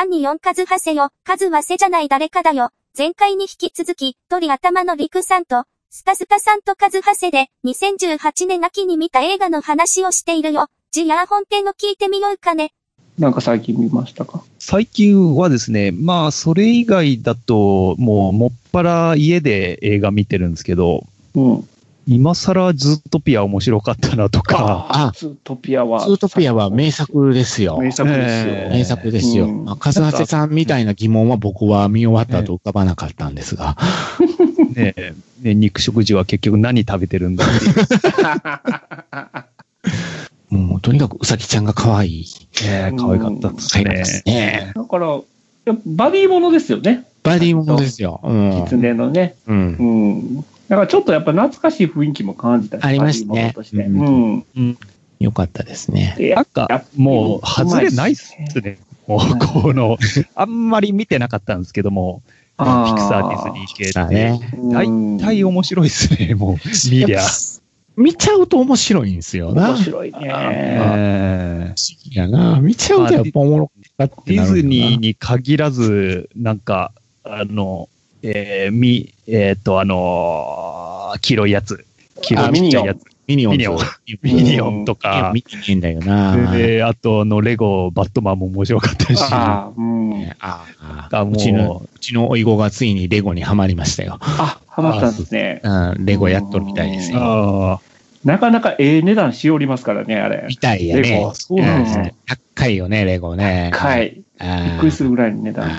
アンニオンカズハセよ、カズはせじゃない誰かだよ。前回に引き続き、鳥頭のリクさんと、スタスタさんとカズハセで、2018年秋に見た映画の話をしているよ。ジヤー本編を聞いてみようかね。なんか最近見ましたか？最近はですね、まあ、それ以外だと、もう、もっぱら家で映画見てるんですけど、うん。今更ズートピア面白かったなとか、あ、ズートピアは。ツートピアは名作ですよ。名作ですよ。え名作ですよ。うんまあ、カズハセさんみたいな疑問は僕は見終わった後浮かばなかったんですが。ねね肉食児は結局何食べてるんだっていう。もうとにかくうさぎちゃんが可愛い。ね可愛かったです可愛かったですね。ね。だから、バディものですよね。バディものですよ。うん。狐のね。うんう。ん。だからちょっとやっぱ懐かしい雰囲気も感じたしありましたね。ううん。うんよかったですね。でなんか、もう、外れないっすね。もう、この、あんまり見てなかったんですけども、ピクサー、ディズニー系って。ね。大体面白いっすね、もう、見りゃ。見ちゃうと面白いんですよな。面白いね。えー不思議やな。見ちゃうとやっぱおもろかったディズニーに限らず、なんか、あの、えー、み、えっ、と、あのー黄色いやつ。黄色いちっちゃいやつ。ミニオンズ。ミニオン。ミニオンとか、見てへんだよな。で、あと、あの、レゴ、バットマンも面白かったし、ああ、うん。ああううちの、うちの甥っ子がついにレゴにはまりましたよ。あ、ハマったんですね。うん、レゴやっとるみたいですよ。あなかなかええ値段しおりますからね、あれみ。たいやレねゴ。そうなんですね。高いよね、レゴね。はい。びあっくりするぐらいの値段。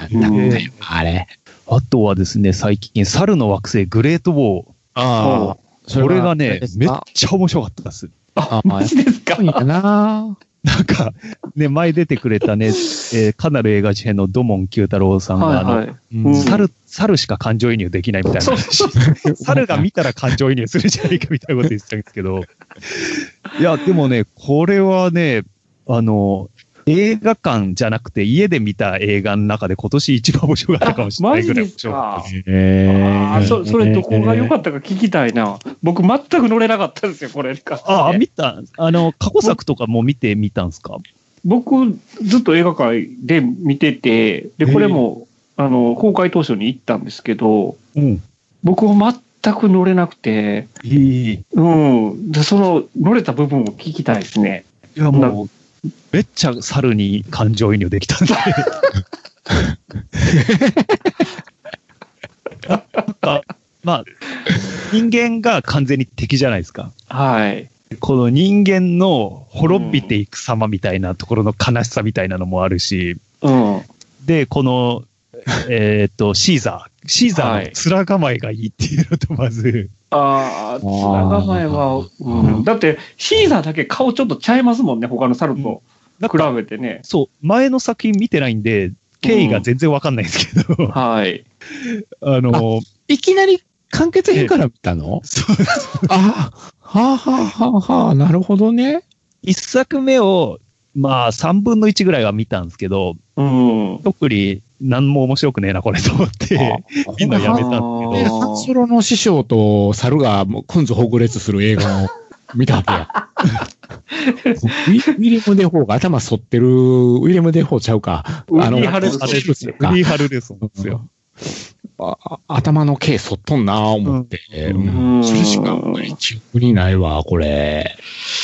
あれ。ああとはですね、最近、猿の惑星グレートウォー。ああ。これがね、めっあちゃ面白かったです。ああ、マジですか？いいか？な。なんか、ね、前出てくれたね、えーカナル映画事変の土門九太郎さんが、あの、はいはい。うん猿、猿しか感情移入できないみたいな。猿が見たら感情移入するんじゃないかみたいなこと言ってたんですけど。いや、でもね、これはね、あの、映画館じゃなくて家で見た映画の中で今年一番面白かったかもしれないぐらい面白かったです。えああ、そそれどこが良かったか聞きたいな。僕全く乗れなかったんですよ、これに関して。ああ、見た、あの、過去作とかも見てみたんですか？僕、ずっと映画館で見てて、で、これも、あの、公開当初に行ったんですけど、うん。僕は全く乗れなくて、いい。うん。で、その、乗れた部分を聞きたいですね。いや、もう、めっちゃ猿に感情移入できたんで。なんか、まあ、人間が完全に敵じゃないですか。はい。この人間の滅びていく様みたいなところの悲しさみたいなのもあるし、うん。で、この、えーっと、シーザー。シーザーの面構えがいいっていうのと、まず、ああ、面構えは、うん。だって、シーザーだけ顔ちょっとちゃいますもんね、他の猿と比べてね。そう、前の作品見てないんで、経緯が全然わかんないですけど、はい。あの、いきなり完結編から見たの？そうああ、はあはあはあはあ、なるほどね。一作目を、まあ、三分の一ぐらいは見たんですけど、うん。特に何も面白くねえな、これと思って、見るのやめたんですけあど、で、ハンソロの師匠と猿がもうくんずほぐれつする映画を見たわけや。ウ ィウィリアム・デ・フォーが頭反ってる、ウィリアム・デ・フォーちゃうか。ウィリーハレルあのあれですよ。フかリーハルですよ。ああ頭の毛反っとんなぁ思って。うんうんそれしか記憶にないわ、これ。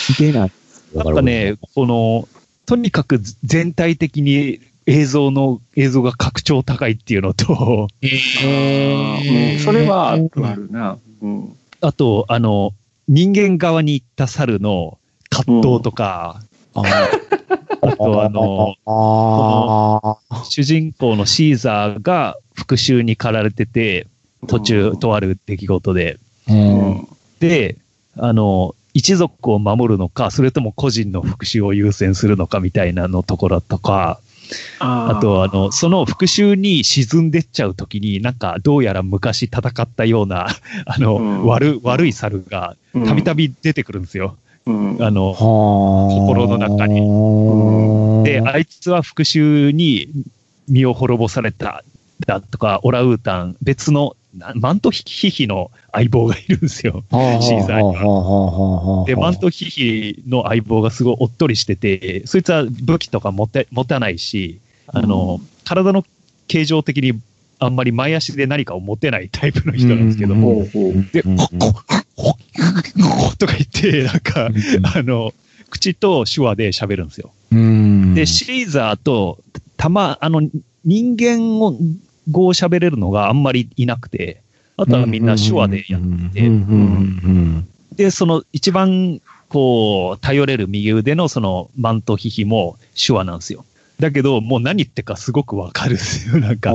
見てない。なんかね、この、とにかく全体的に映像の、映像が格調高いっていうのと、うんそれはあるな。うん。あと、あの、人間側に行った猿の葛藤とか、ああとあの、ああ。主人公のシーザーが復讐に駆られてて、途中、とある出来事で、うん。で、あの、一族を守るのか、それとも個人の復讐を優先するのかみたいなのところとか、あと、あの、その復讐に沈んでっちゃうときに、なんか、どうやら昔戦ったような、あの、うん。悪、悪い猿が、たびたび出てくるんですよ。うん、あの、心の中に。で、あいつは復讐に身を滅ぼされた、だとか、オラウータン、別の、なマントヒヒの相棒がいるんですよ。シーザーにはで、マントヒヒの相棒がすごいおっとりしてて、そいつは武器とか持て持たないし、あの、体の形状的にあんまり前足で何かを持てないタイプの人なんですけども。で、うんほっこ、ほっこ とか言って、なんか、あの、口と手話で喋るんですよ。うん。で、シリーザーと、たま、あの、人間を語を喋れるのがあんまりいなくて、あとはみんな手話でやってで、その一番、こう、頼れる右腕のそのマントヒヒも手話なんですよ。だけど、もう何言ってかすごくわかるんですよ、なんか。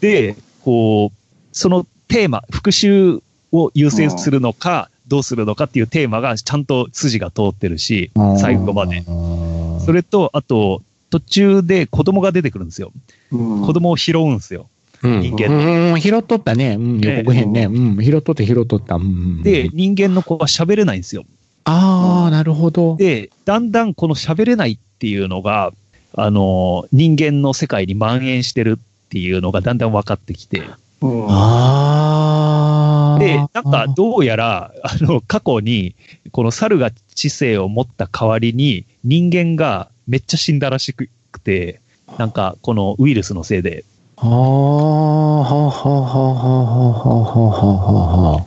で、こう、そのテーマ、復習を優先するのか、どうするのかっていうテーマがちゃんと筋が通ってるしうん。、最後まで。うん。それと、あと、途中で子供が出てくるんですよ。うん子供を拾うんですよ。うん、人間うん、拾っとったね。うん、予告編ね。うん、拾っとって拾っとった。うん。で、、人間の子は喋れないんですよ。ああ、なるほど。で、だんだんこの喋れないっていうのが、あの、人間の世界に蔓延してるっていうのがだんだん分かってきて、うんああ。で、なんかどうやら、あの、過去に、この猿が知性を持った代わりに、人間がめっちゃ死んだらしくて、なんかこのウイルスのせいで、ああ、はあ、はあ、はあ、はあ、はあ、はあ、は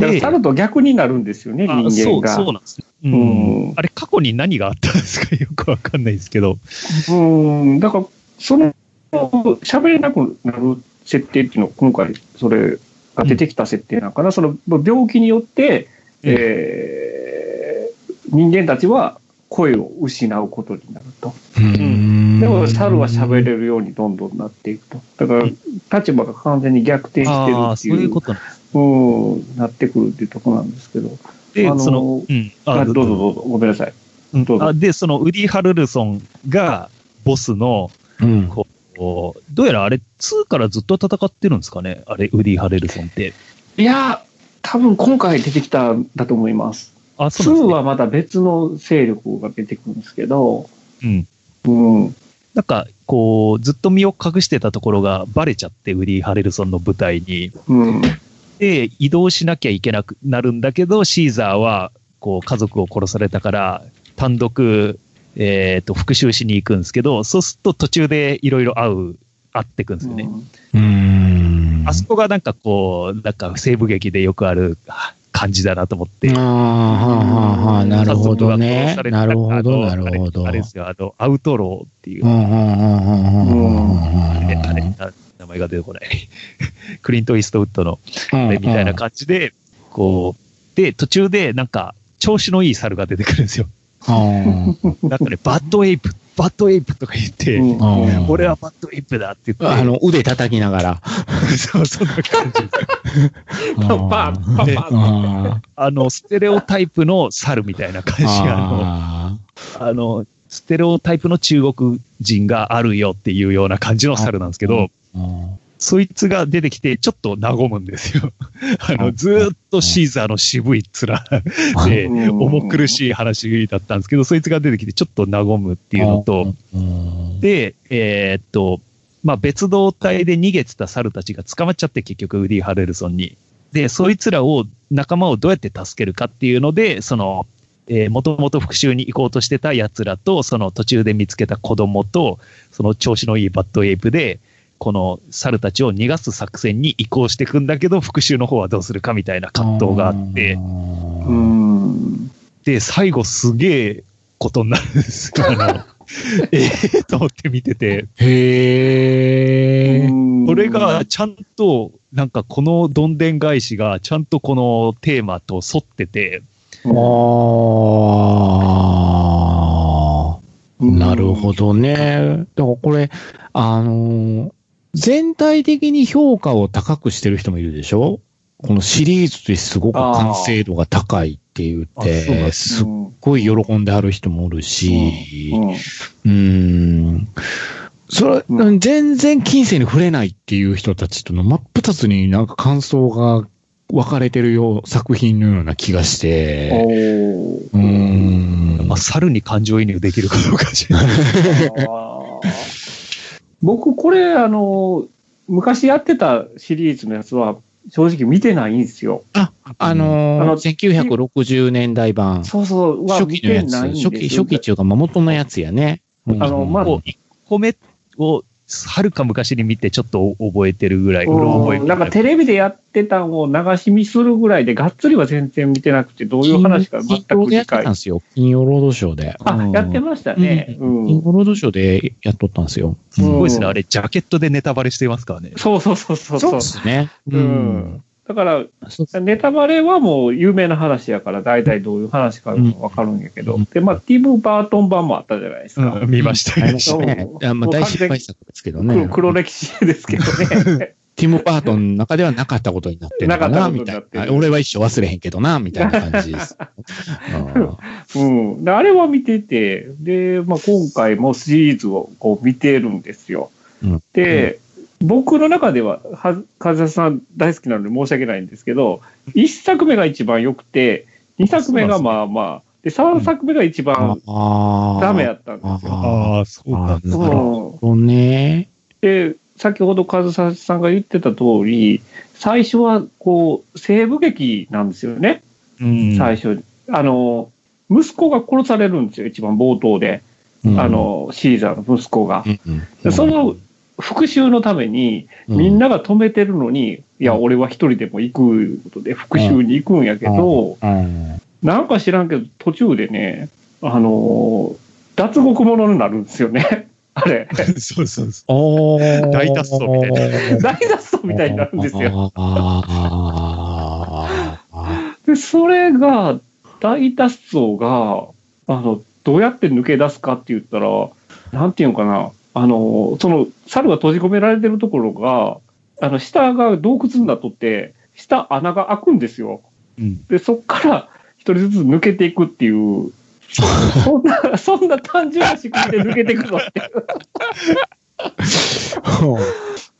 だから猿と逆になるんですよね、あ人そう、間が。そうなんですね。ううんん。あれ、過去に何があったんですか？よくわかんないですけど。うん、だから、その、喋れなくなる設定っていうの、今回、それが出てきた設定なのかな、その病気によって、えー人間たちは声を失うことになると。うんでも、猿は喋れるようにどんどんなっていくと。だから、立場が完全に逆転してるっていう、そういうことなんですうん、なってくるっていうところなんですけど。で、あのその、うん。あどうぞどうぞ、ごめんなさい。うんどうぞあで、そのウディ・ハルルソンがボスの、うん。こうどうやらあれ、2からずっと戦ってるんですかね？あれ、ウディ・ハレルソンって。いや、多分今回出てきたんだと思います。あ、そうなんです2ね。はまた別の勢力が出てくるんですけど、うん。うん。なんか、こう、ずっと身を隠してたところがバレちゃって、ウディ・ハレルソンの舞台に。うん。で、移動しなきゃいけなくなるんだけど、シーザーは、こう、家族を殺されたから、単独、えっ、と、復讐しに行くんですけど、そうすると途中でいろいろ会う、会ってくんですよね。うん。あそこがなんかこう、なんか西部劇でよくあるあ感じだなと思って。ああ、はあ、はあ、はあ、なるほどね。なるほど、なるほど。あれですよ、あの、アウトローっていう。あれ、あれな名前が出てこない。クリント・イーストウッドの、あれみたいな感じで、こう、で、途中でなんか、調子のいい猿が出てくるんですよ。うん。なんかね、バッドエイプ、バッドエイプとか言って、うんうん俺はバッドエイプだって言って、あの、腕叩きながら。そう、そんな感じ。パ ンパン、パンでパン。ああの、ステレオタイプの猿みたいな感じ、ああの、あの、ステレオタイプの中国人があるよっていうような感じの猿なんですけど、ー。そいつが出てきて、ちょっと和むんですよ。あの、ずーっとシーザーの渋い面 で、うん重苦しい話だったんですけど、そいつが出てきて、ちょっと和むっていうのと、うん、で、えーっと、まあ、別動隊で逃げてた猿たちが捕まっちゃって、結局、ウディ・ハレルソンに。で、そいつらを、仲間をどうやって助けるかっていうので、その、えー、もともと復讐に行こうとしてた奴らと、その途中で見つけた子供と、その調子のいいバッドエイプで、この猿たちを逃がす作戦に移行していくんだけど、復讐の方はどうするかみたいな葛藤があって、うん。で、最後すげえことになるんですよ。あの ええと思って見てて、へえ。これがちゃんと、なんかこのどんでん返しがちゃんとこのテーマと沿ってて、ああ。なるほどね。だからこれ、あのー全体的に評価を高くしてる人もいるでしょ？このシリーズですごく完成度が高いって言って、ですすっごい喜んである人もおるし、うん。うーん。それ、う全然近世に触れないっていう人たちとの真っ二つになんか感想が分かれてるよう、作品のような気がして、おうん。まあ、猿に感情移入できるかどうか知ら 僕、これ、あの、昔やってたシリーズのやつは、正直見てないんですよ。あ、あのーあの1960年代版。そうそう、は初期のやつ。初期、初期っていうか、まあ、元のやつやね。うんあのまあこう1個目をはるか昔に見てちょっと覚えてるぐらい、うろ覚えうんなんかテレビでやってたのを流し見するぐらいで、がっつりは全然見てなくて、どういう話か全く理解んですよ。金曜ロードショーで。あ、やってましたね。うん金曜ロードショーでやっとったんですよ。すごいですね。うんあれ、ジャケットでネタバレしてますからね。そうそうそうそう。そうですね。う。ん。だから、ネタバレはもう有名な話やから、大体どういう話かわかるんやけど、うんで、まあ、ティム・バートン版もあったじゃないですか。うん見ましたねましたね。いやまあ大失敗作ですけどね黒。黒歴史ですけどね。ティム・バートンの中ではなかったことになってるのかな、なかったことみたいにな。俺は一生忘れへんけどな、みたいな感じです。うんあれは見てて、で、まあ、今回もシリーズをこう見てるんですよ。うんで、僕の中では、は、風田さん大好きなので申し訳ないんですけど、1作目が一番良くて、2作目がまあまあ、で、3作目が一番ああ。ダメやったんですよ。ああ、そうなんだ。なるほどね。で、先ほど和沙さんが言ってた通り、最初はこう、西部劇なんですよね。うん最初。あの、息子が殺されるんですよ、一番冒頭で。うんあ、の、シーザーの息子がう。んうんでその、復讐のために、みん、なが止めてるのに、いや、俺は一人でも行くいうことで、復讐に行くんやけど、うん。なんか知らんけど、途中でね、あの、脱獄者になるんですよね。あれ。そうそうそおー。大脱走みたいな。大脱走みたいになるんですよ。で、それが、大脱走が、あの、どうやって抜け出すかって言ったら、なんていうのかな、あの、その、猿が閉じ込められてるところが、あの、下が洞窟になっとって、下穴が開くんですよ。う。うん。で、そっから一人ずつ抜けていくっていう、そんな、そんな単純な仕組みで抜けていくのって。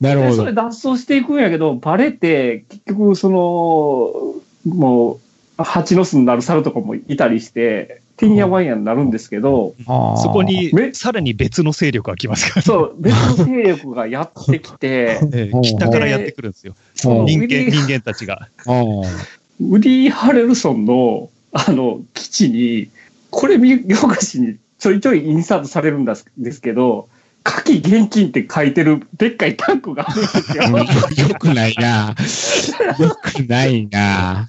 なるほどでそれ。脱走していくんやけど、バレて、結局、その、もう、蜂の巣になる猿とかもいたりして、てんやわんやになるんですけど、そこにめ、さらに別の勢力が来ますからね。そう、別の勢力がやってきて、ええ北からやってくるんですよ。人間、人間たちが。ウディ・ハレルソンの、あの、基地に、これ見よがしにちょいちょいインサートされるんですですけど、火器現金って書いてるでっかいタンクがあるんですよ。よくないな。よくないな。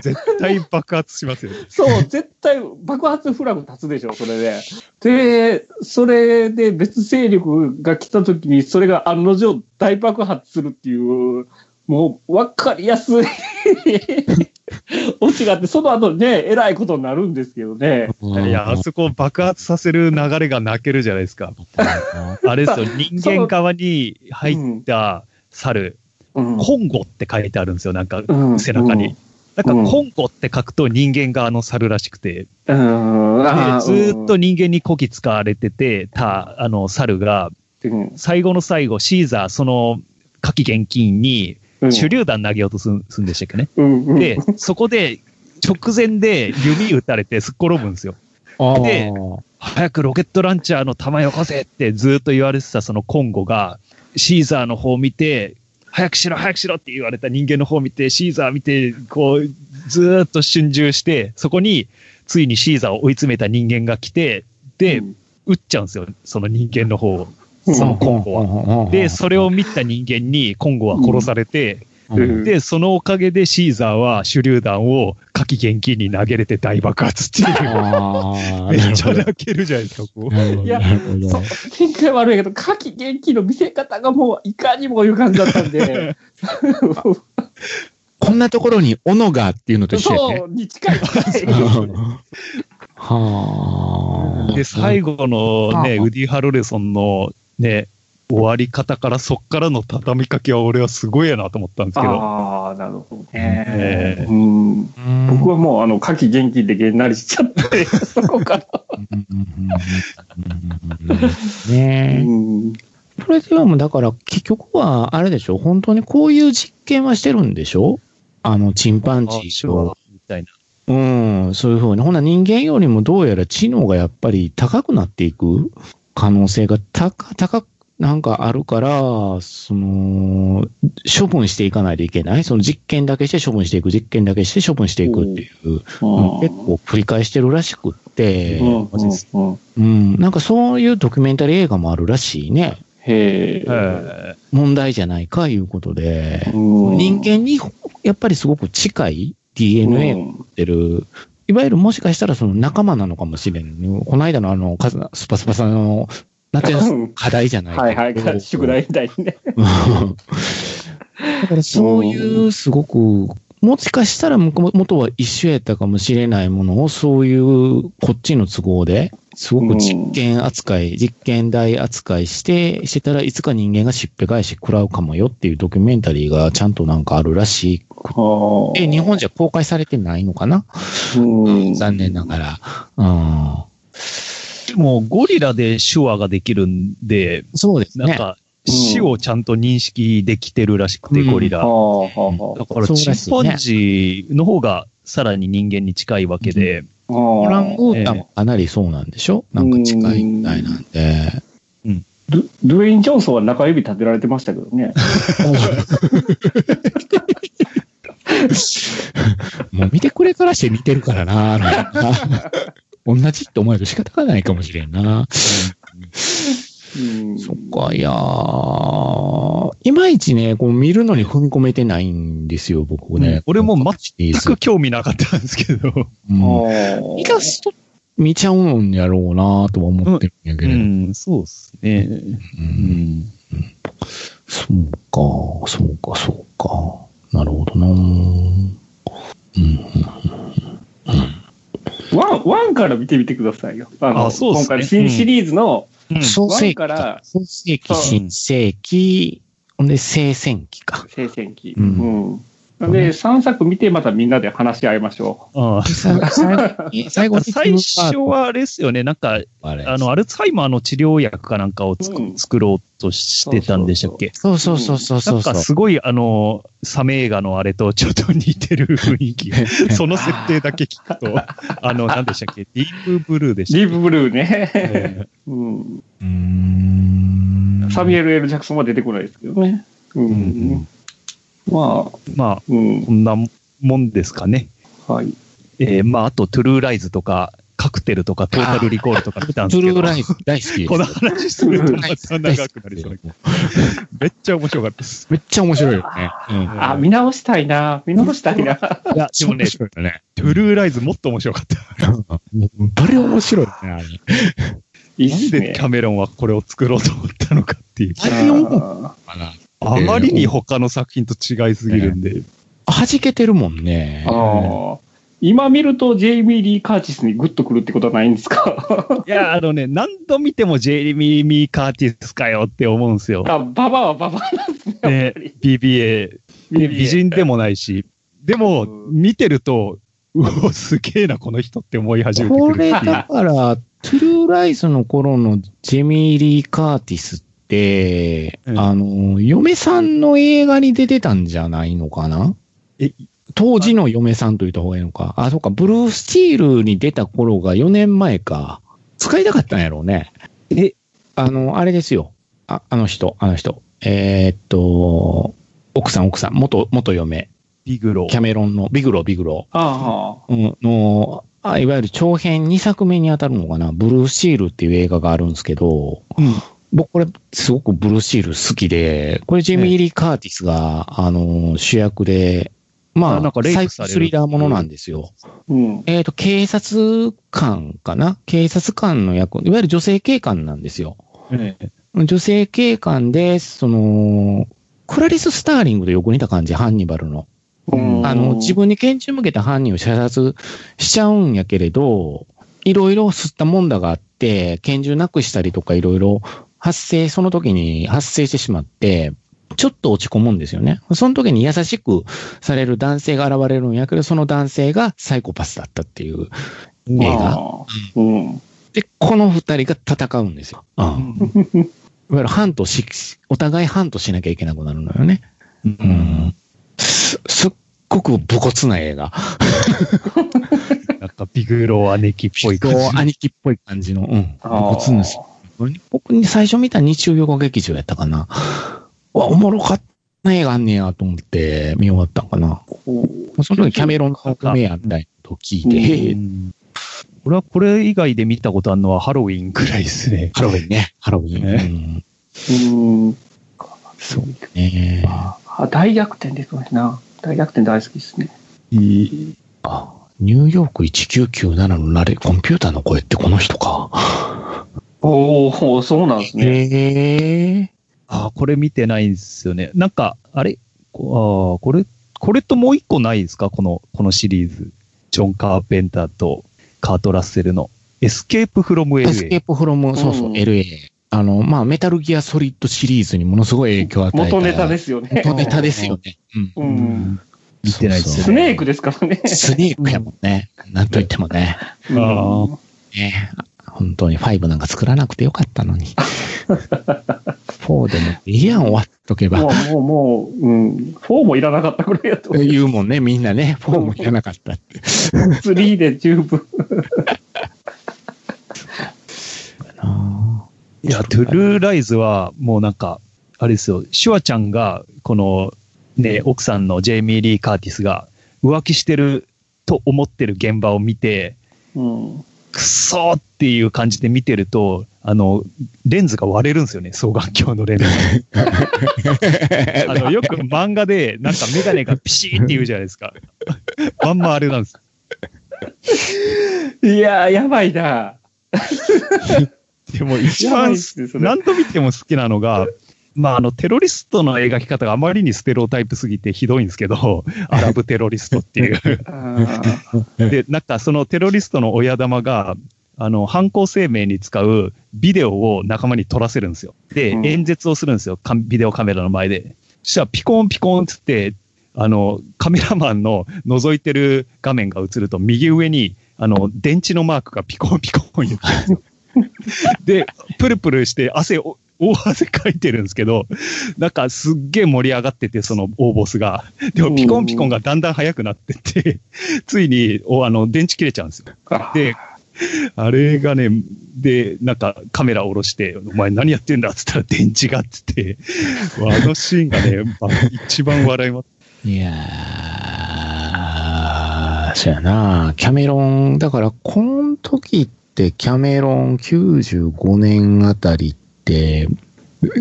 絶対爆発しますよね。そう、絶対爆発フラグ立つでしょ、それで。で、それで別勢力が来た時に、それが案の定大爆発するっていう、もう分かりやすい オチがあって、その後ね、えらいことになるんですけどね。いや、あそこ爆発させる流れが泣けるじゃないですか。あれですよ、人間側に入った猿、うん。コンゴって書いてあるんですよ、なんかうん。背中に。うん。なんか、コンゴって書くと人間側の猿らしくて、うん。ずーっと人間にこき使われててた、あの、猿が、うん。最後の最後、シーザー、その、火器現金にうん手榴弾投げようとするんでしたっけね。うんうんで、そこで、直前で弓撃たれてすっ転ぶんですよ。で早くロケットランチャーの弾よこせってずーっと言われてたそのコンゴが、シーザーの方を見て、早くしろ、早くしろって言われた人間の方を見て、シーザー見て、こう、ずーっと春秋して、そこに、ついにシーザーを追い詰めた人間が来て、で、撃っちゃうんですよ、その人間の方を。そのコンゴは。はで、それを見た人間にコンゴは殺されて、うんで、そのおかげでシーザーは手榴弾を火器現金に投げれて大爆発っていう。あ めっちゃ泣けるじゃないですか、こう。いやそう、展開悪いけど、夏季元気の見せ方がもういかにもいう感じだったんで、こんなところに斧がっていうのと一緒やねそ。う、に近い。はあ。で、最後のね、はあウディ・ハロレソンのね、終わり方からそっからの畳みかけは俺はすごいやなと思ったんですけど。ああ、なるほどね僕はもう、あの、夏季元気でげんなりしちゃって、そこから。ねえ。うんプレゼアムだから結局はあれでしょ？本当にこういう実験はしてるんでしょ？あの、チンパンジーと。みたいな。うん、そういうふうに。ほな人間よりもどうやら知能がやっぱり高くなっていく？可能性が高、高く、なんかあるから、その、処分していかないといけない。その実験だけして処分していく、実験だけして処分していくっていう、うん結構繰り返してるらしくって、うんなんかそういうドキュメンタリー映画もあるらしいね。へえ。え問題じゃないかいうことで、うん人間にやっぱりすごく近い DNA を持ってる、いわゆるもしかしたらその仲間なのかもしれん。この間のあの、スパスパさんの夏休みの課題じゃないはいはい、宿題みたいにね。う んだからそういうすごく、もしかしたらも元は一緒やったかもしれないものを、そういうこっちの都合で、すごく実験扱い、実験台扱いして、してたらいつか人間がしっぺ返し食らうかもよっていうドキュメンタリーがちゃんとなんかあるらしくて、日本じゃ公開されてないのかな、うん残念ながら。うん。でも、ゴリラで手話ができるんで、そうですね。なんか、死をちゃんと認識できてるらしくて、うんゴリラ。はあはあはだから、チンパンジーの方がさらに人間に近いわけで、あ。オランウータンえもかなりそうなんでしょ？なんか近いみたいなんで。ドゥドゥエイン・ジョンソンは中指立てられてましたけどね。もう見てくれからして見てるからな。な 同じって思えると仕方がないかもしれんな。うんそっか、いやー、いまいちね、こう見るのに踏み込めてないんですよ、僕うんね。俺も全全く興味なかったんですけど、うんあイラスト見ちゃうんやろうなとは思ってるんやけうれど。ん、そうですね。ううんん。そうか、そうか、そうか。なるほどなうん。ワン、ワンから見てみてくださいよ。あの、あそうっすね今回の新シリーズの、うん創世記ワンから創世記、新世紀、ほんで、聖戦記か。聖戦記。ううんん。なんで、3作見て、またみんなで話し合いましょああ。さ最後に、最初はあれですよね、なんか、あの、アルツハイマーの治療薬かなんかをつく、うん。作ろうとしてたんでしたっけ？そうそうそうそうそうそう。なんか。すごい、あの、サメ映画のあれとちょっと似てる雰囲気。が、その設定だけ聞くと、あの、何でしたっけ？ディープブルーでう。したっけ？リーブブルーね。サミュエル・エル・ジャクソンは出てこないですけどね。うん。うんまあ、ーまあ、うんこ。んなもんですかね。はい。えーまあ、あと、トゥルーライズとか、カクテルとか、トータルリコールとか見たんでトゥすけど、ルーライズ大好き。この話するとまた長くなりそうめっちゃ面白かったです。めっちゃ面白いよね。うん。あ、見直したいな。見直したいな。いや、でもね面、白いよね。トゥルーライズもっと面白かった。もうバレ面白いよね、あれ。いんでキ。ャメロンはこれを作ろうと思ったのかっていう。あれをあかな。あまりに他の作品と違いすぎるんで。弾けてるもんね。ああ。今見るとジェイミー・リー・カーティスにグッとくるってことはないんですか？いや、あのね、何度見てもジェイミー・ミー・カーティスかよって思うんですよ。あ、ババアはババアなんですね。やね BBA。ね美人でもないし。でも、うん見てると、うお、すげえな、この人って思い始めてこれくるっていうだから、トゥルーライズの頃のジェミー・リー・カーティスって、うんあの、嫁さんの映画に出てたんじゃないのかな？え、当時の嫁さんと言った方がいいのか。あ、そうか、ブルースチールに出た頃が4年前か。使いたかったんやろうね。え、あの、あれですよ。あ、あの人、あの人。えーっと、奥さん、奥さん、元、元嫁。ビグロキャメロンの、ビグロ、ビグロ。あうんの、あいわゆる長編2作目に当たるのかな、ブルーシールっていう映画があるんですけど、うん僕これすごくブルーシール好きで、これジェミー・リー・カーティスが、あの、主役で、まあ、あなんかレイサイコプスリラーものなんですよ。あ。うん。えっ、と、警察官かな？警察官の役、いわゆる女性警官なんですよ。ええ女性警官で、その、クラリス・スターリングとよく似た感じ、ハンニバルの。うんあの、自分に拳銃向けた犯人を射殺しちゃうんやけれど、いろいろ吸ったもんだがあって、拳銃なくしたりとかいろいろ発生、その時に発生してしまって、ちょっと落ち込むんですよね。その時に優しくされる男性が現れるんやけど、その男性がサイコパスだったっていう映画。うん。で、この二人が戦うんですよ。うん。いわゆるハントし、お互いハントしなきゃいけなくなるのよね。ううんん。す、すっごく武骨な映画。なんかビグロ姉貴っぽい感じこう。兄貴っぽい感じの、うん。武骨なす僕に最初見た日曜予告劇場やったかな。わ、おもろかった映画あんねやと思って見終わったんかな。その時キャメロンの革命やみたとを聞いて、俺はこれ以外で見たことあるのはハロウィンくらいですね。ハロウィンね。ハロウィン。ねうんうん。そうね。あ、大逆転ですな。大逆転大好きですね。あ、ニューヨーク1997のナレ、コンピューターの声ってこの人か。おおそうなんですね。へえ。あ、これ見てないんですよね。なんか、あれ？こあこれ、これともう一個ないですか？この、このシリーズ。ジョン・カーペンターとカート・ラッセルのエスケープ・フロム・エスケ LA ー。プフロム、そうそう、うん LA。あの、まあ、メタルギアソリッドシリーズにものすごい影響を与えた。元ネタですよね。元ネタですよね。うん。うん。見てないですよね。スネークですからね。スネークやもんね。なんと言ってもね。うんあね本当に5なんか作らなくてよかったのに。4でもいいやん終わっとけば。もう、もう、もう、うん。4もいらなかったぐらいやと。言うもんね、みんなね。4もいらなかったって。3で十分。いや、トゥルーライズはもうなんか、あれですよ、シュワちゃんが、この、ね、奥さんのジェイミー・リー・カーティスが浮気してると思ってる現場を見て、うん。くそーっていう感じで見てると、あの、レンズが割れるんですよね、双眼鏡のレンズ。あの、よく漫画で、なんかメガネがピシーって言うじゃないですか。まんまあれなんです。いやー、やばいな。でも一番何度見ても好きなのが、まあ、あの、テロリストの描き方があまりにステレオタイプすぎてひどいんですけど、アラブテロリストっていう。あ で、なんかそのテロリストの親玉が、あの、犯行声明に使うビデオを仲間に撮らせるんですよ。で、うん演説をするんですよ。かビデオカメラの前で。そしたらピコンピコンっつって、あの、カメラマンの覗いてる画面が映ると右上に、あの、電池のマークがピコンピコン言ってるんですよ。で、プルプルして汗を、大汗かいてるんですけど、なんかすっげえ盛り上がってて、その大ボスが。でもピコンピコンがだんだん速くなってって、ついに、おあの、電池切れちゃうんですよ。あ。で、あれがね、で、なんかカメラ下ろして、お前何やってんだっつったら電池がっつって、あのシーンがね、まあ一番笑います。いやー、そうやな。キャメロン、だから、この時ってキャメロン95年あたりって、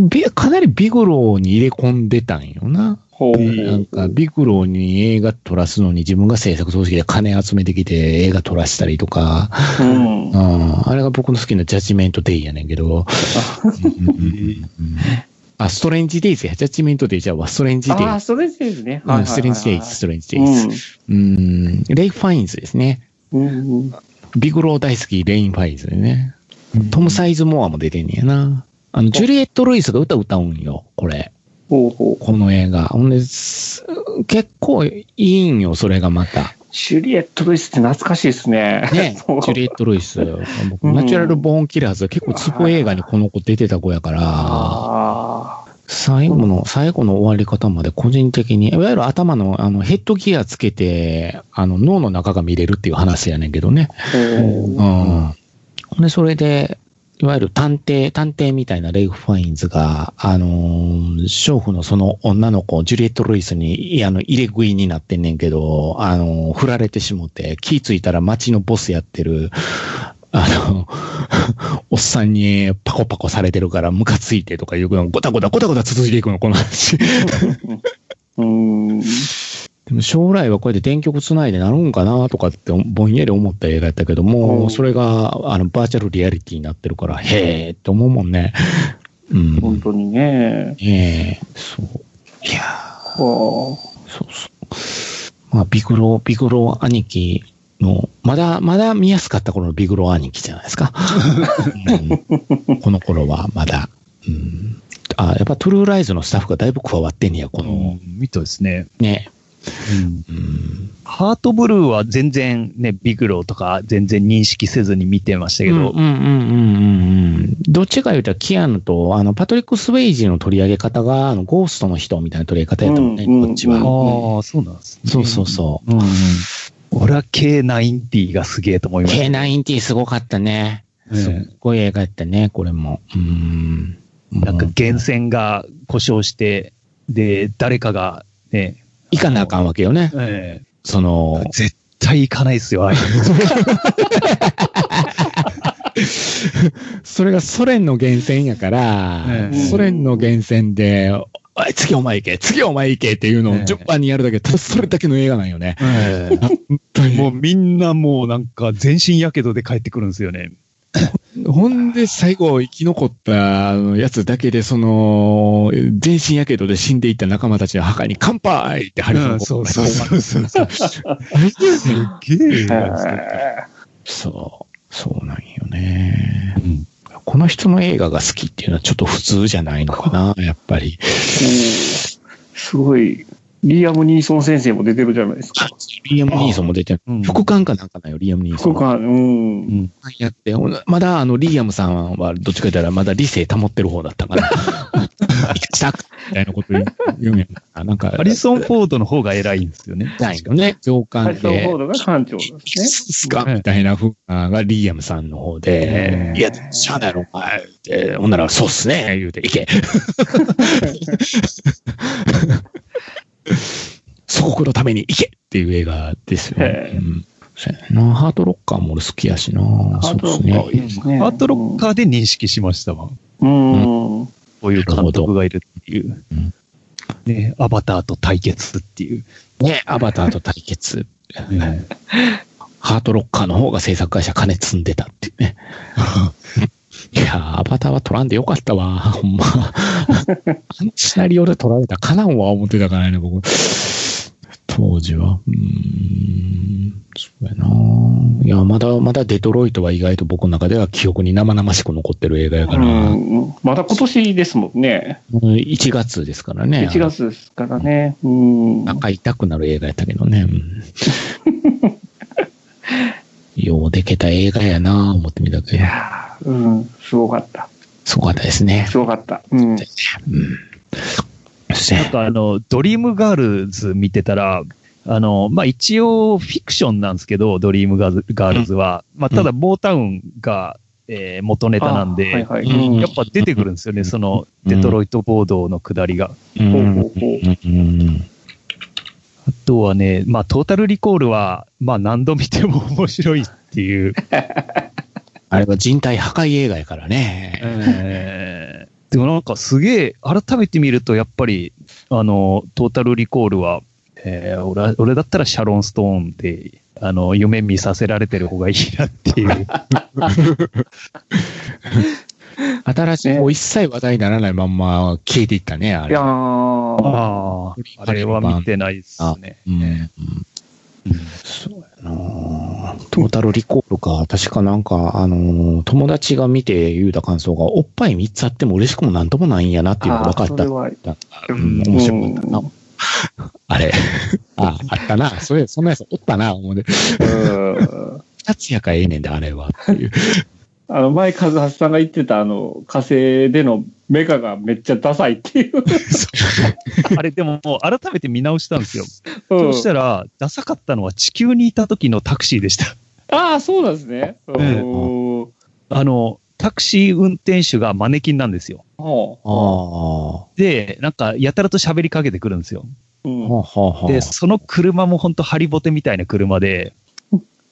びかなりビグローに入れ込んでたんよな。なんか、ビグローに映画撮らすのに自分が制作組織で金集めてきて映画撮らしたりとか、うん。うん、あれが僕の好きなジャッジメントデイやねんけど、あ、ストレンジデイズや。ジャッジメントデイじゃあ、ストレンジデイああ、それですね。うんストレンジデイズ、ストレンジデイズ。うん、レイフ・ファインズですね。うん。うん。ビグロー大好き、レイフ・ファインズでね。トム・サイズモアも出てんねやな。あの、ジュリエット・ルイスが歌歌うんよ、これ。ほうほう。この映画。ほんで、す結構いいんよ、それがまた。ジュリエット・ルイスって懐かしいですね。ね、ジュリエット・ルイス。僕うんナチュラル・ボーン・キラーズ、結構ツボ映画にこの子出てた子やから、あ最後の、最後の終わり方まで個人的に、いわゆる頭のあのヘッドギアつけて、あの脳の中が見れるっていう話やねんけどね。う。うんで、それで、いわゆる探偵、探偵みたいなレイフ・ファインズが、あのー、娼婦のその女の子、ジュリエット・ルイスに、あの、入れ食いになってんねんけど、あのー、振られてしもて、気ついたら街のボスやってる、あの、おっさんにパコパコされてるからムカついてとかいうのごたごたごたごた続いていくの、この話。うん。でも将来はこうやって電極つないでなるんかなとかってぼんやり思った映画やったけども、うんそれがあのバーチャルリアリティになってるから、へーって思うもんね。うん。本当にね。ええそう。いやそうそう。まあ、ビグロ、ビグロ兄貴の、まだ、まだ見やすかった頃のビグロ兄貴じゃないですか。うんこの頃はまだ。うん。あ、やっぱトゥルーライズのスタッフがだいぶ加わってんねや、この、うん、みたいですね。ね。うんうん。ハートブルーは全然ね、ビグローとか全然認識せずに見てましたけど、うんうんうんうんうん。どっちか言うたら、キアヌと、あの、パトリック・スウェイジの取り上げ方が、あの、ゴーストの人みたいな取り上げ方やったもんね、うんこっちは。うんああ、そうなんですね。そうそうそう。うんうん。俺は K90 がすげえと思いました。K90 すごかったね。うんすっごい映画やったね、これも。うん。なんか源泉が故障して、で、誰かがね、行かなあかんわけよね。えそのえ、絶対行かないですよ、ああいう それがソ連の源泉やから、ええソ連の源泉で、次お前行け、次お前行けっていうのをええ順番にやるだけ、ただそれだけの映画なんよね。本当にもうみんなもうなんか全身やけどで帰ってくるんですよね。ほんで、最後、生き残ったやつだけで、その、全身やけどで死んでいった仲間たちの墓に乾杯ってハリソンうんそうそうう。そうそう。すげえ。そう。そうなんよね。うんこの人の映画が好きっていうのはちょっと普通じゃないのかな、やっぱり。すごい、リーアム・ニーソン先生も出てるじゃないですか。リアム・ニーソンも出てる。うん副官かなんかなよ、リアム・ニーソン。そうか、うん。やって、まだあの、リーアムさんはどっちか言ったらまだ理性保ってる方だったから。したみたいなこと言う言うな。なんか、ハリソン・フォードの方が偉いんですよね。ないよね。上ハ官で。リソン・フォードが艦長ですね。すかみたいな風ながリーアムさんの方で、ええいや、しゃあないろ、お前。って、ほんなら、そうっすね、言うて、いけ。祖国のために行けっていう映画ですよねなハートロッカーも俺好きやしなハートロッカーいいですね。ハートロッカーで認識しましたわ。うん。うん。こういう監督がいるっていううん。ね、アバターと対決っていう。ね、アバターと対決。ハートロッカーの方が制作会社金積んでたっていうね。いや、アバターは取らんでよかったわ、ほんま。あのシナリオで取られたらかなんわ、思ってたからね、僕。当時は。うーん、そうやな。いや、まだ、まだデトロイトは意外と僕の中では記憶に生々しく残ってる映画やから。うんまだ今年ですもんね。1月ですからね。1月ですからね。うん。中痛くなる映画やったけどね。うんようでけた映画やな思ってみたけいど。やーうん。すごかった。すごかったですね。すごかった。うん。なんかあの、ドリームガールズ見てたら、あの、まあ、一応フィクションなんですけど、ドリームガールガールズは。まあ、ただ、モータウンが、えー元ネタなんで、あはいはい。やっぱ出てくるんですよね、その、うんデトロイトボードの下りが。うんほうほうほうとはね、まあ、トータルリコールは、まあ、何度見ても 面白いっていう。あれは人体破壊映画やからね。えーでもなんかすげえ、改めて見ると、やっぱり、あの、トータルリコールは、えー俺は俺だったらシャロン・ストーンで、あの、夢見させられてる方がいいなっていう。新しい、ねもう一切話題にならないまんま消えていったね、あれ。いやーああ、あれは見てないですね。うんえそうやなトータルリコールか。確かなんか、あのー友達が見て言うた感想が、おっぱい3つあっても嬉しくもなんともないんやなっていうのが分かった。あーそれはうん、面白かったな。あれ。あ、あったな。それ、そんなやつおったな、思うで。うん 二つやからええねんで、あれは。っていう。あの、前、和橋さんが言ってた、あの、火星でのメカがめっちゃダサいっていう。あれでも、もう改めて見直したんですよ。うんそうしたら、ダサかったのは地球にいた時のタクシーでした。ああ、そうなんですね。あの、タクシー運転手がマネキンなんですよ。ほああ。で、なんか、やたらと喋りかけてくるんですよ。ううんで、その車も本当ハリボテみたいな車で、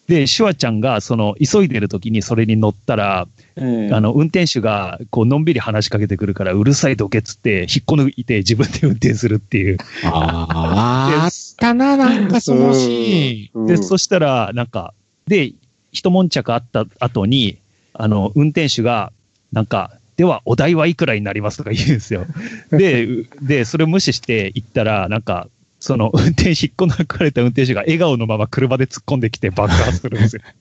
で、シュワちゃんが、その、急いでる時にそれに乗ったら、ええあの、運転手が、こう、のんびり話しかけてくるから、うるさいどけっつって、引っこ抜いて自分で運転するっていう。ああ、あったな、なんかそのシーン。うんで、そしたら、なんか、で、一悶着あった後に、あの、運転手が、なんか、では、お代はいくらになりますとか言うんですよ。で、うで、それを無視して行ったら、なんか、その、運転、引っこ抜かれた運転手が笑顔のまま車で突っ込んできて爆発するんですよ。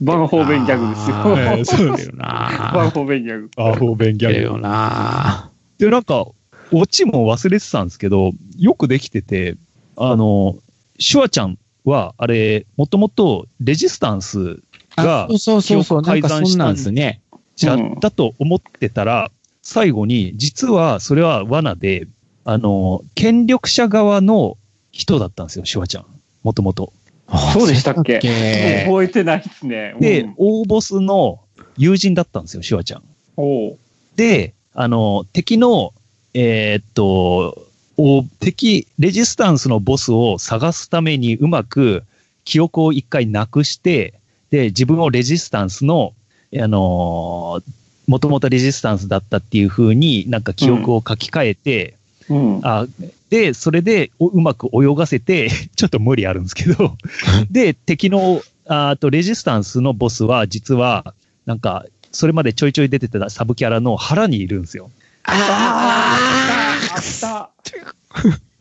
バンホーベンギャグですよ。あーそうだよな。バンホーベンギャグ。アホーベンギだよな。で、なんか、オチも忘れてたんですけど、よくできてて、あの、シュワちゃんは、あれ、もともとレジスタンスがあそうそうそう改ざんしたんですね。じゃうんだと思ってたら、最後に、実はそれは罠で、あの、権力者側の人だったんですよ、シュワちゃん。もともと。あそうでしたっけ？覚えてないですね。で、うん大ボスの友人だったんですよ、シュワちゃん。で、あの、敵の、えーっと、お敵、レジスタンスのボスを探すためにうまく記憶を一回なくして、で、自分をレジスタンスの、あのもともとレジスタンスだったっていう風になんか記憶を書き換えて、うん。あで、それでおうまく泳がせて、ちょっと無理あるんですけど、で、敵の、ああとレジスタンスのボスは、実は、なんか、それまでちょいちょい出てたサブキャラの腹にいるんですよ。あった。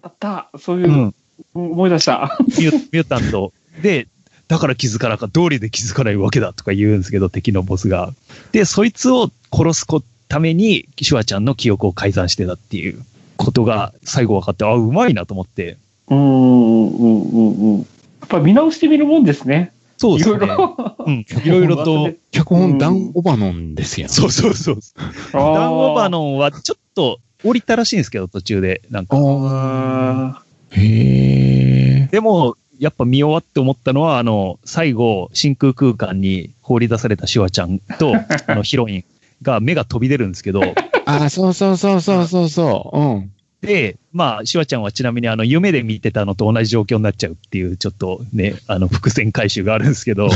あった。そういうう、ん。思い出した。ミュミュータント。で、だから気づかなかった、通りで気づかないわけだとか言うんですけど、敵のボスが。で、そいつを殺すこために、シュワちゃんの記憶を改ざんしてたっていうことが最後分かって、あ、うまいなと思って。うん、うん、うん、うん。やっぱ見直してみるもんですね。いろいそうですね。ろ。うん。いろいろと、脚本ダン・オバノンですやん。そうそうそう。ダン・オバノンはちょっと降りたらしいんですけど、途中で。なんか。あへえ。でも、やっぱ見終わって思ったのは、あの、最後、真空空間に放り出されたシュワちゃんと、あの、ヒロインが目が飛び出るんですけど、あ、そうそうそうそうそうそう。うん。で、まあ、シュワちゃんはちなみにあの、夢で見てたのと同じ状況になっちゃうっていう、ちょっとね、あの、伏線回収があるんですけど、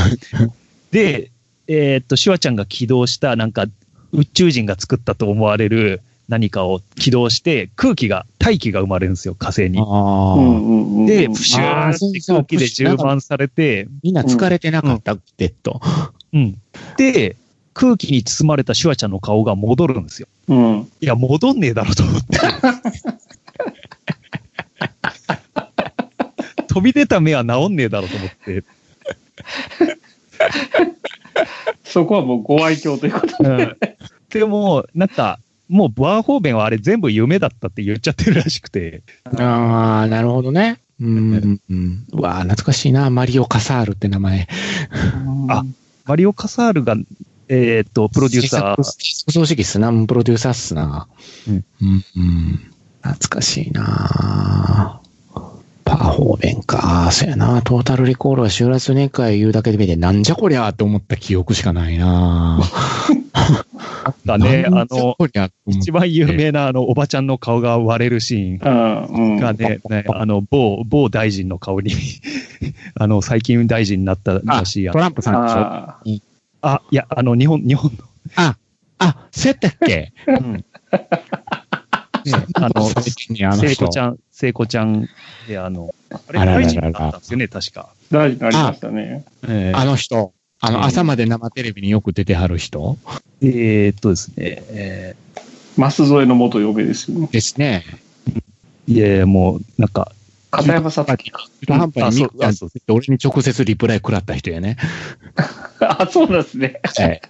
で、えーっと、シュワちゃんが起動した、なんか、宇宙人が作ったと思われる何かを起動して、空気が、大気が生まれるんですよ、火星に。で、うんプシューって空気で充満されて、みんな疲れてなかったってと。うん。で、空気に包まれたシュワちゃんの顔が戻るんですよ。うん。いや、戻んねえだろと思って。飛び出た目は治んねえだろと思って。そこはもうご愛嬌ということで。でも、なんか、もうバーホーベンはあれ全部夢だったって言っちゃってるらしくて。ああ、なるほどね。うん。うん。うわあ、懐かしいな。マリオ・カサールって名前。あマリオ・カサールが、えーっと、プロデューサー。ー。総指揮っすな。プロデューサーっすな。うん。うん。うん。懐かしいなパーホーベンか。そうやな。トータルリコールは修羅数年会言うだけで見て、なんじゃこりゃって思った記憶しかないなだね、あの、一番有名なあの、おばちゃんの顔が割れるシーン。うん、うん。がね、ね、あの、某、某大臣の顔に、あの、最近大臣になったらしいやトランプさんでしょ？あーあ、いや、あの、日本、日本あ、あ、そうやったっけ？の、うんあの最近にあの人聖子ち。ゃん、聖子ちゃんで、あの、あれ、大臣だったんですよね、確か。大事になりましたね。えーあの人。あうんの、朝まで生テレビによく出てはる人？えーっとですね、えマス添えの元嫁ですよね。ですね。ーいやいや、もう、なんか、片山さつきか。中途半端にミクちゃんあそうって俺に直接リプライ食らった人やね。あ、そうなんですね。はい。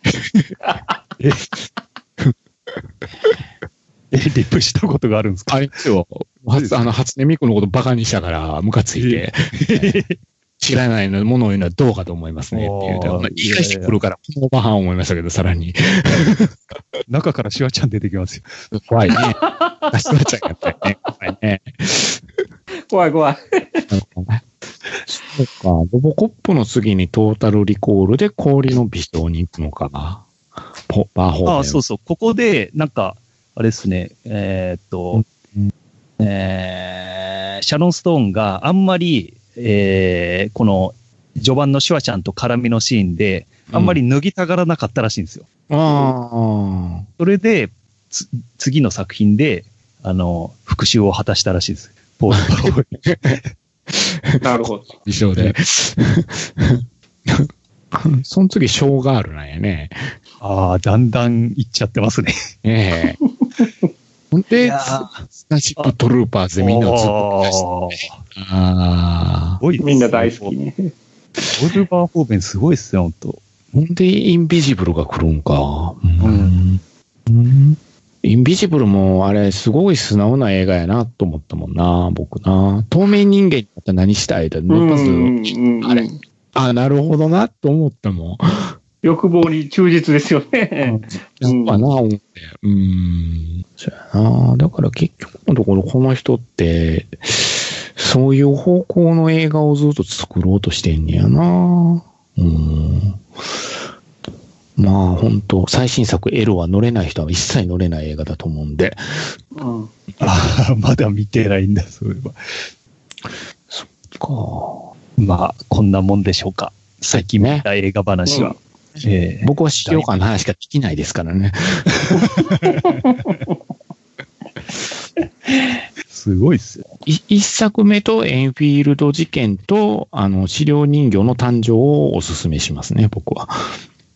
え、リップしたことがあるんですか？あれですよ。初あの、初音ミクのことバカにしたから、ムカついて、知らないのものを言うのはどうかと思いますねって言う言い返してくるから、このバハン思いましたけど、さらに。中からシュワちゃん出てきますよ。怖いね。出しまちゃんやったよね。怖いね。怖い怖い。そうか。ロボコップの次にトータルリコールで氷の微笑に行くのかな？ポバーホーベンあそうそう。ここで、なんか、あれですね、えーっと、えーシャロン・ストーンがあんまり、えーこの、序盤のシュワちゃんと絡みのシーンで、あんまり脱ぎたがらなかったらしいんですよ。ああ。それで、つ次の作品で、あの、復讐を果たしたらしいです。ポール・パローなるほど。一緒で。その次、ショーガールなんやね。ああ、だんだんいっちゃってますね。ええ。ほんで、スターシップトルーパーズでみんなをずっと出してあーああ。すごいですみんな大好き。ね。オルバー・フォーベンすごいっすよ、本当ほんで、インビジブルが来るんか。うん。うんインビジブルも、あれ、すごい素直な映画やな、と思ったもんな、僕な。透明人間だったら何したいだ、うんまず、あれあ、なるほどな、と思ったもん。欲望に忠実ですよね。やっぱな、思って。うーん。そうやな。だから結局のところ、この人って、そういう方向の映画をずっと作ろうとしてんねやな。うん。まあ、本当最新作 L は乗れない人は一切乗れない映画だと思うんで。うんああ、まだ見てないんだ、そういえば。かまあ、こんなもんでしょうか。最近見た映画話は。ええ僕は資料館の話しか聞きないですからね。すごいっすよ。い一作目とエンフィールド事件と、あの、資料人形の誕生をお勧めしますね、僕は。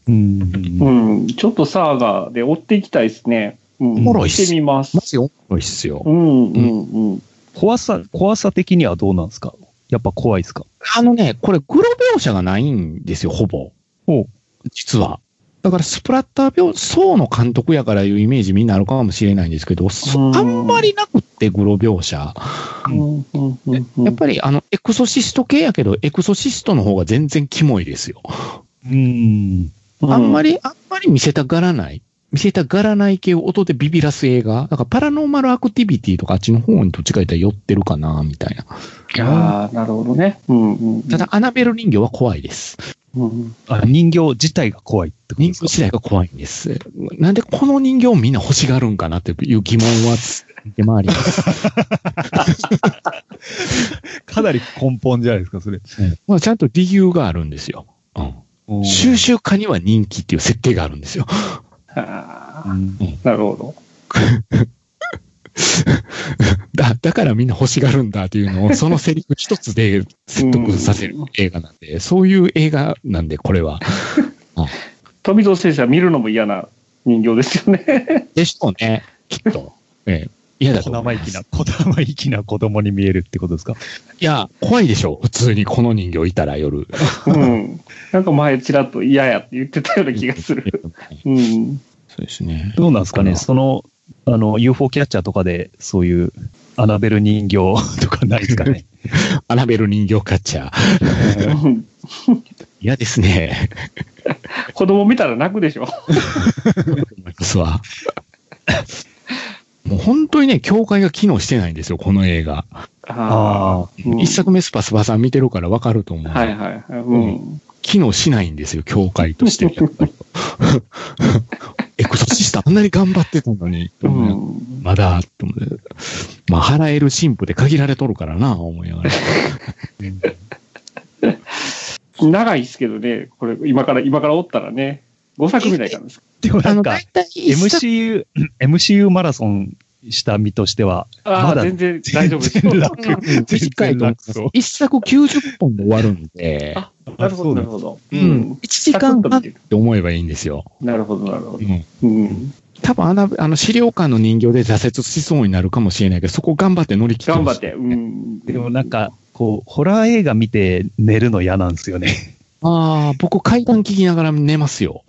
うん。うん。ちょっとサーガで追っていきたいですね。うん。おもろいっすしてみますマ。ジおもろいっすよう。ん、うん、うん。怖さ、怖さ的にはどうなんですか？やっぱ怖いですか？あのね、これ、グロ描写がないんですよ、ほぼ。ほう実は。だから、スプラッター病、層の監督やからいうイメージみんなあるかもしれないんですけど、そうんあんまりなくって、グロ描写。うんうんうんうんやっぱり、あの、エクソシスト系やけど、エクソシストの方が全然キモいですよ。うん。あんまり、あんまり見せたがらない。見せたがらない系を音でビビらす映画。だからパラノーマルアクティビティとかあっちの方にどっちか言ったら寄ってるかな、みたいな。ああ、なるほどね。うんうん。ただ、アナベル人形は怖いです。うん、あ人形自体が怖いってことですか？人形自体が怖いんです。なんでこの人形をみんな欲しがるんかなっていう疑問は出回ります。かなり根本じゃないですか、それ。まあちゃんと理由があるんですよ。うん。収集家には人気っていう設定があるんですよ。ああ、うんなるほど。だ、だからみんな欲しがるんだっていうのを、そのセリフ一つで説得させる映画なんで、そういう映画なんで、これは。富蔵先生は見るのも嫌な人形ですよね。でしょうね、きっと。ええ。嫌だと小思います。生意気な、小生意気な子供に見えるってことですか？いや、怖いでしょ普通にこの人形いたら夜。うん。なんか前ちらっと嫌やって言ってたような気がする。うん。そうですね。どうなんですかね？その、あの、UFO キャッチャーとかで、そういう、アナベル人形とかないですかね？アナベル人形キャッチャー。嫌ですね。子供見たら泣くでしょ。思いますわ。もう本当にね、境界が機能してないんですよ、この映画。ああ。うん一作目スパスパさん見てるからわかると思う。はいはいはい。うん。機能しないんですよ、境界として。エクソシストあんなに頑張ってたのに、うん。まだ、と思ってまあ、払える神父で限られとるからな、思いながら。長いですけどね、これ、今から、今からおったらね、5作目ないかんです。でもなんか MCU、MCU マラソンした身としては、ああ、まだ全然大丈夫です短いと思います一作90本で終わるんで、あなるほど、なるほど。ううんん。1時間半って思えばいいんですよ。なるほど、なるほど。うんうん。多分あの、あの資料館の人形で挫折しそうになるかもしれないけど、そこ頑張って乗り切ってほしい頑張って。うん。でもなんか、こう、ホラー映画見て寝るの嫌なんですよね。ああ、僕階段聞きながら寝ますよ。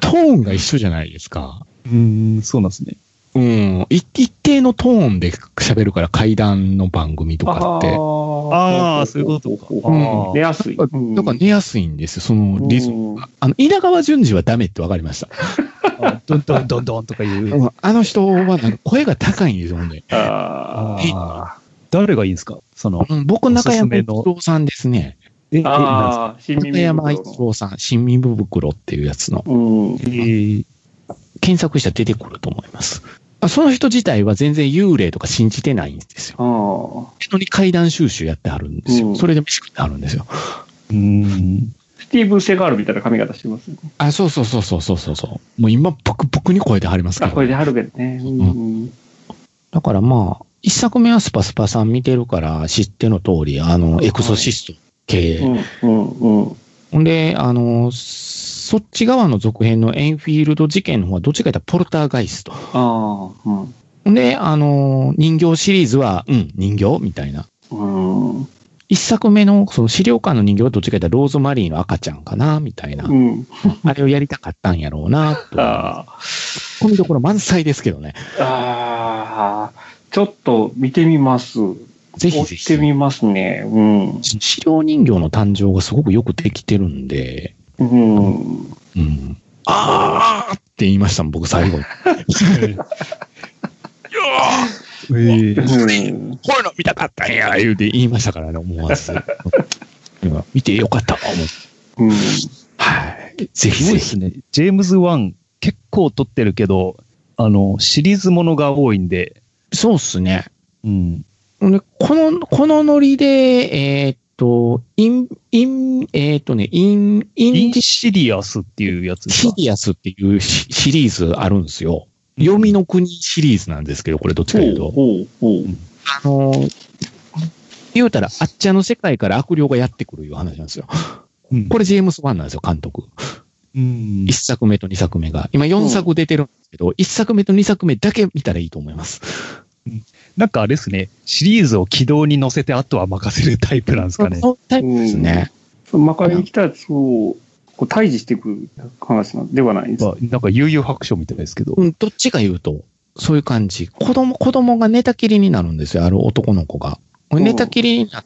トーンが一緒じゃないですか。うーん、そうなんですね。うん。い一定のトーンで喋るから階段の番組とかって。あーそういうことかうん寝やすい。だから寝やすいんですよ、そのリズム。ム。あの、稲川淳二はダメって分かりました。あどんどんどんどんとかいう。うんあの人はなんか声が高いんですよ、ほんで。ああー誰がいいんですか？その、うん僕、中山一郎さんですね。え、え、あ。新耳中山一袋郎さん、新耳袋っていうやつの。うん。えー検索したら出てくると思います。あその人自体は全然幽霊とか信じてないんですよ。ああ。人に階段収集やってあるんですよ。うんそれで飯食ってあるんですよ。うーん。スティーブン・セガールみたいな髪型してますね。あ、そうそうそうそうそうそうそう。もう今、ぷくぷくに声で張りますかあ、ら。これであるけどね。うん。だからまあ、一作目はスパスパさん見てるから知っての通り、あの、エクソシスト系。うん。うん。うん。ほんで、あの、そっち側の続編のエンフィールド事件の方はどっちかというとポルターガイスト。ああ。うん。ほんで、あの、人形シリーズは、うん、人形みたいな。うん。一作目のその資料館の人形はどっちかというとローズマリーの赤ちゃんかなみたいな。うん。あれをやりたかったんやろうなと。あこのところ満載ですけどね。あ。ああ。ちょっと見てみます。ぜひぜ追ってひ。みますね。うん。資料人形の誕生がすごくよくできてるんで、うん。うん。あーって言いましたもん、僕最後に。えーうんこういうの見たかったんや言うて言いましたからね、思わず。今 見てよかった、思って。うん。はい。ぜひぜひ。すごいですね。ジェームズ・ワン結構撮ってるけど、あの、シリーズものが多いんで、そうっすね。うん。でこの、このノリで、えーっと、イン、イン、えっ、とね、イン、インシディアスっていうやつシディアスっていうシシリーズあるんですよ。黄泉の国シリーズなんですけど、これどっちかというと。ほう。あのー言うたら、あっちゃの世界から悪霊がやってくるいう話なんですよ。うんこれジェームス・ワンなんですよ、監督。うん一作目と二作目が。今4作出てるんですけど、一作目と二作目だけ見たらいいと思います。なんかあれですね、シリーズを軌道に乗せて、あとは任せるタイプなんですかね。そのタイプですね。その魔界に来たやつを、こう、退治していく話なんではないですまあ、なんか悠々白書みたいですけど。うん、どっちか言うと、そういう感じ。子供、子供が寝たきりになるんですよ、ある男の子が。寝たきりになっ、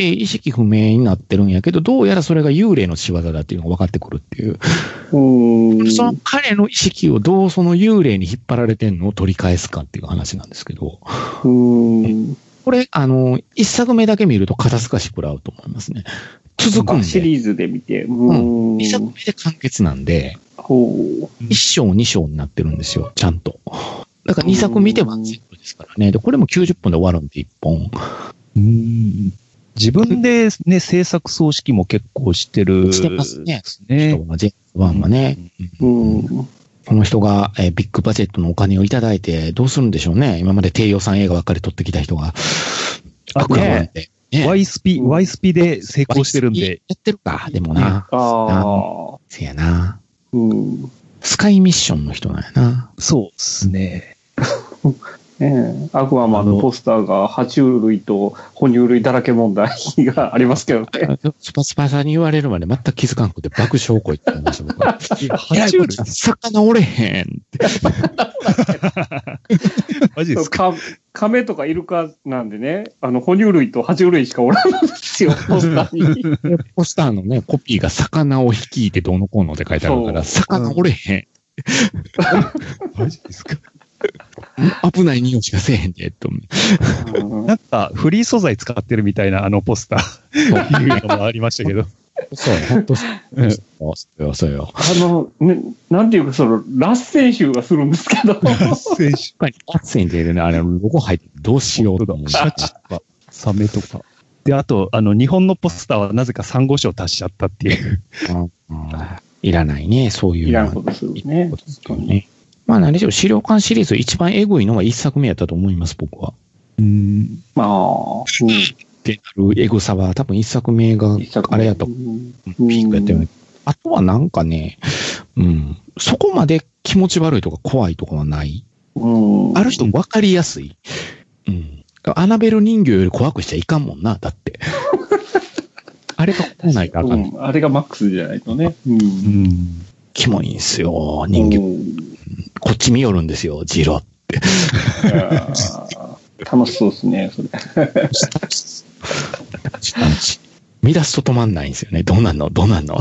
意識不明になってるんやけど、どうやらそれが幽霊の仕業だっていうのが分かってくるっていう。うん。その彼の意識をどうその幽霊に引っ張られてんのを取り返すかっていう話なんですけど、うん。これ、あの、一作目だけ見ると肩透かし食らうと思いますね。続くんで。あシリーズで見て。うん。二作目で完結なんで。一章二章になってるんですよ、ちゃんと。だから二作見てワンセットですからね。で、これも90分で終わるんで、一本。うん自分でね、制作総指揮も結構してる。してますねですね。人がジェームズワンはね。うん。この人が、えービッグバジェットのお金をいただいて、どうするんでしょうね。今まで低予算映画ばっかり撮ってきた人が。あ。ねワイスピ、うんワイスピで成功してるんで。やってるか、でもな。ああ。せやな。うん。スカイミッションの人なんやな。そうですね。ねえ、アクアマンのポスターが爬虫類と哺乳類だらけ問題がありますけどね。スパスパさんに言われるまで全く気づかんくて爆笑こいって言いました、僕は。爬虫類魚おれへんって。マジですか？か亀とかイルカなんでね、あの、哺乳類と爬虫類しかおらんんですよ、ポスターに。ポスターのね、コピーが魚を率いてどうのこうのって書いてあるから、魚おれへん。マジですか？危ない匂いしかせえへんで、と。うんなんか、フリー素材使ってるみたいなあのポスター、いうのも ありましたけど。そう、本当そう。そうよ、そうよ。あの、ね、なんていうか、その、ラッセン臭がするんですけど。選手。やっぱり、アッセンでね、あれ、ロゴ入ってどうしようと思う。シャチとか、サメとか。で、あと、あの、日本のポスターはなぜかサンゴ礁足しちゃったっていう。うんいらないね、そういう。いらんことするね。ことですよね。まあ何でしょう、資料館シリーズ一番エグいのが一作目やったと思います、僕は。うん。まあ、うん。ってなるエグさは多分一作目があれやとうんピークやったよね。あとはなんかね、うん、そこまで気持ち悪いとか怖いとかはない。うん。ある人分かりやすい。うん。アナベル人形より怖くしちゃいかんもんな、だって。あれが来ないかん。うん、あれがマックスじゃないとね。うん。うん。キモいんですよ、人形。うんこっち見よるんですよ、ジロって。楽しそうですね、それ。見出すと止まんないんですよね。どうなんの？どうなんの？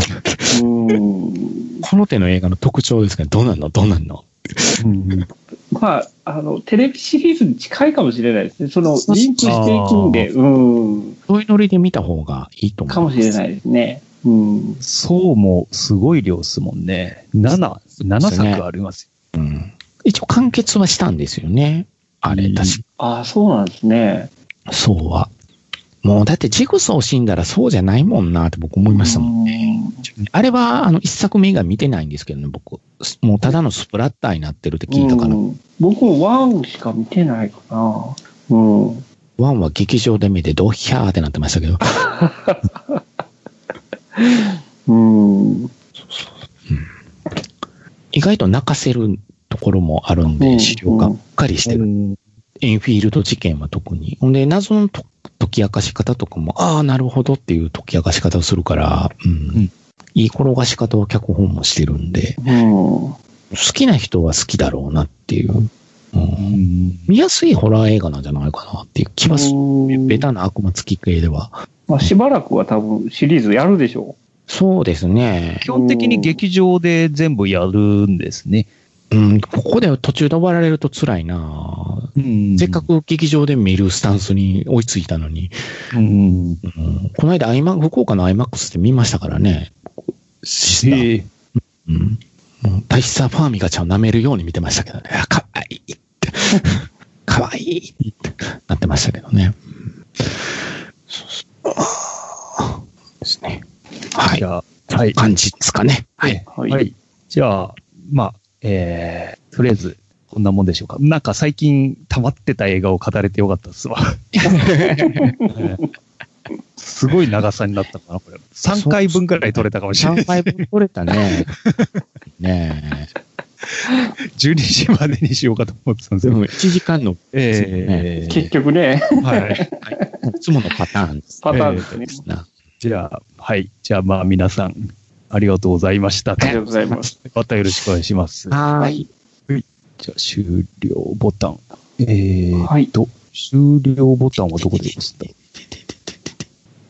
うん。この手の映画の特徴ですけど、どうなんの？どうなんの？うんまあ、あの、テレビシリーズに近いかもしれないですね。その、リンクしていくんで、うん。そういうノリで見た方がいいと思う。かもしれないですね。うん。そうもすごい量っすもんね。7、7作ありますうん。一応完結はしたんですよね。あれ、うん確ああ、そうなんですね。か。そうは。もうだってジグソー死んだらそうじゃないもんなって僕思いましたもんね。あれは、あの、一作目以外見てないんですけどね、僕。もうただのスプラッターになってるって聞いたから。うん僕もワンしか見てないかな。うん。ワンは劇場で見てドヒャーってなってましたけど。うん。意外と泣かせるところもあるんうんで、資料がっかりしてる。うんエンフィールド事件は特に。ほんで、謎のと解き明かし方とかも、ああ、なるほどっていう解き明かし方をするから、うん。んいい転がし方を脚本もしてるんで、うん。好きな人は好きだろうなっていう。うんうん見やすいホラー映画なんじゃないかなっていう気はする。うんベタな悪魔付き系では。まあ、しばらくは多分シリーズやるでしょそうですね基。本的に劇場で全部やるんですね。うん、ここで途中で終わられると辛いなうんせっか。く劇場で見るスタンスに追いついたのに。うん。うん、この間、福岡の IMAX で見ましたからね。シスター。うん。大スターファーミガちゃんを舐めるように見てましたけどね。あかわいいって。かわいいってなってましたけどね。そうそうあはいじ。ゃあ、はい。感じですかね。はい。はい。はい。じゃあ、まあ、えー、とりあえず、こんなもんでしょうか。なんか最近溜まってた映画を語れてよかったですわ。え ーすごい長さになったかな、これ。3回分くらい撮れたかもしれない3。回分取れたね。ね12時までにしようかと思ってたんでえ。すよ。でも1時間の、えー結局ね、はい。いつものパターンです。パターンですね。なじゃあ、はい。じゃあ、まあ、皆さん、ありがとうございました。ありがとうございます。またよろしくお願いします。はーい。じゃあ、終了ボタン。えー、はいと、終了ボタンはどこで押すんだ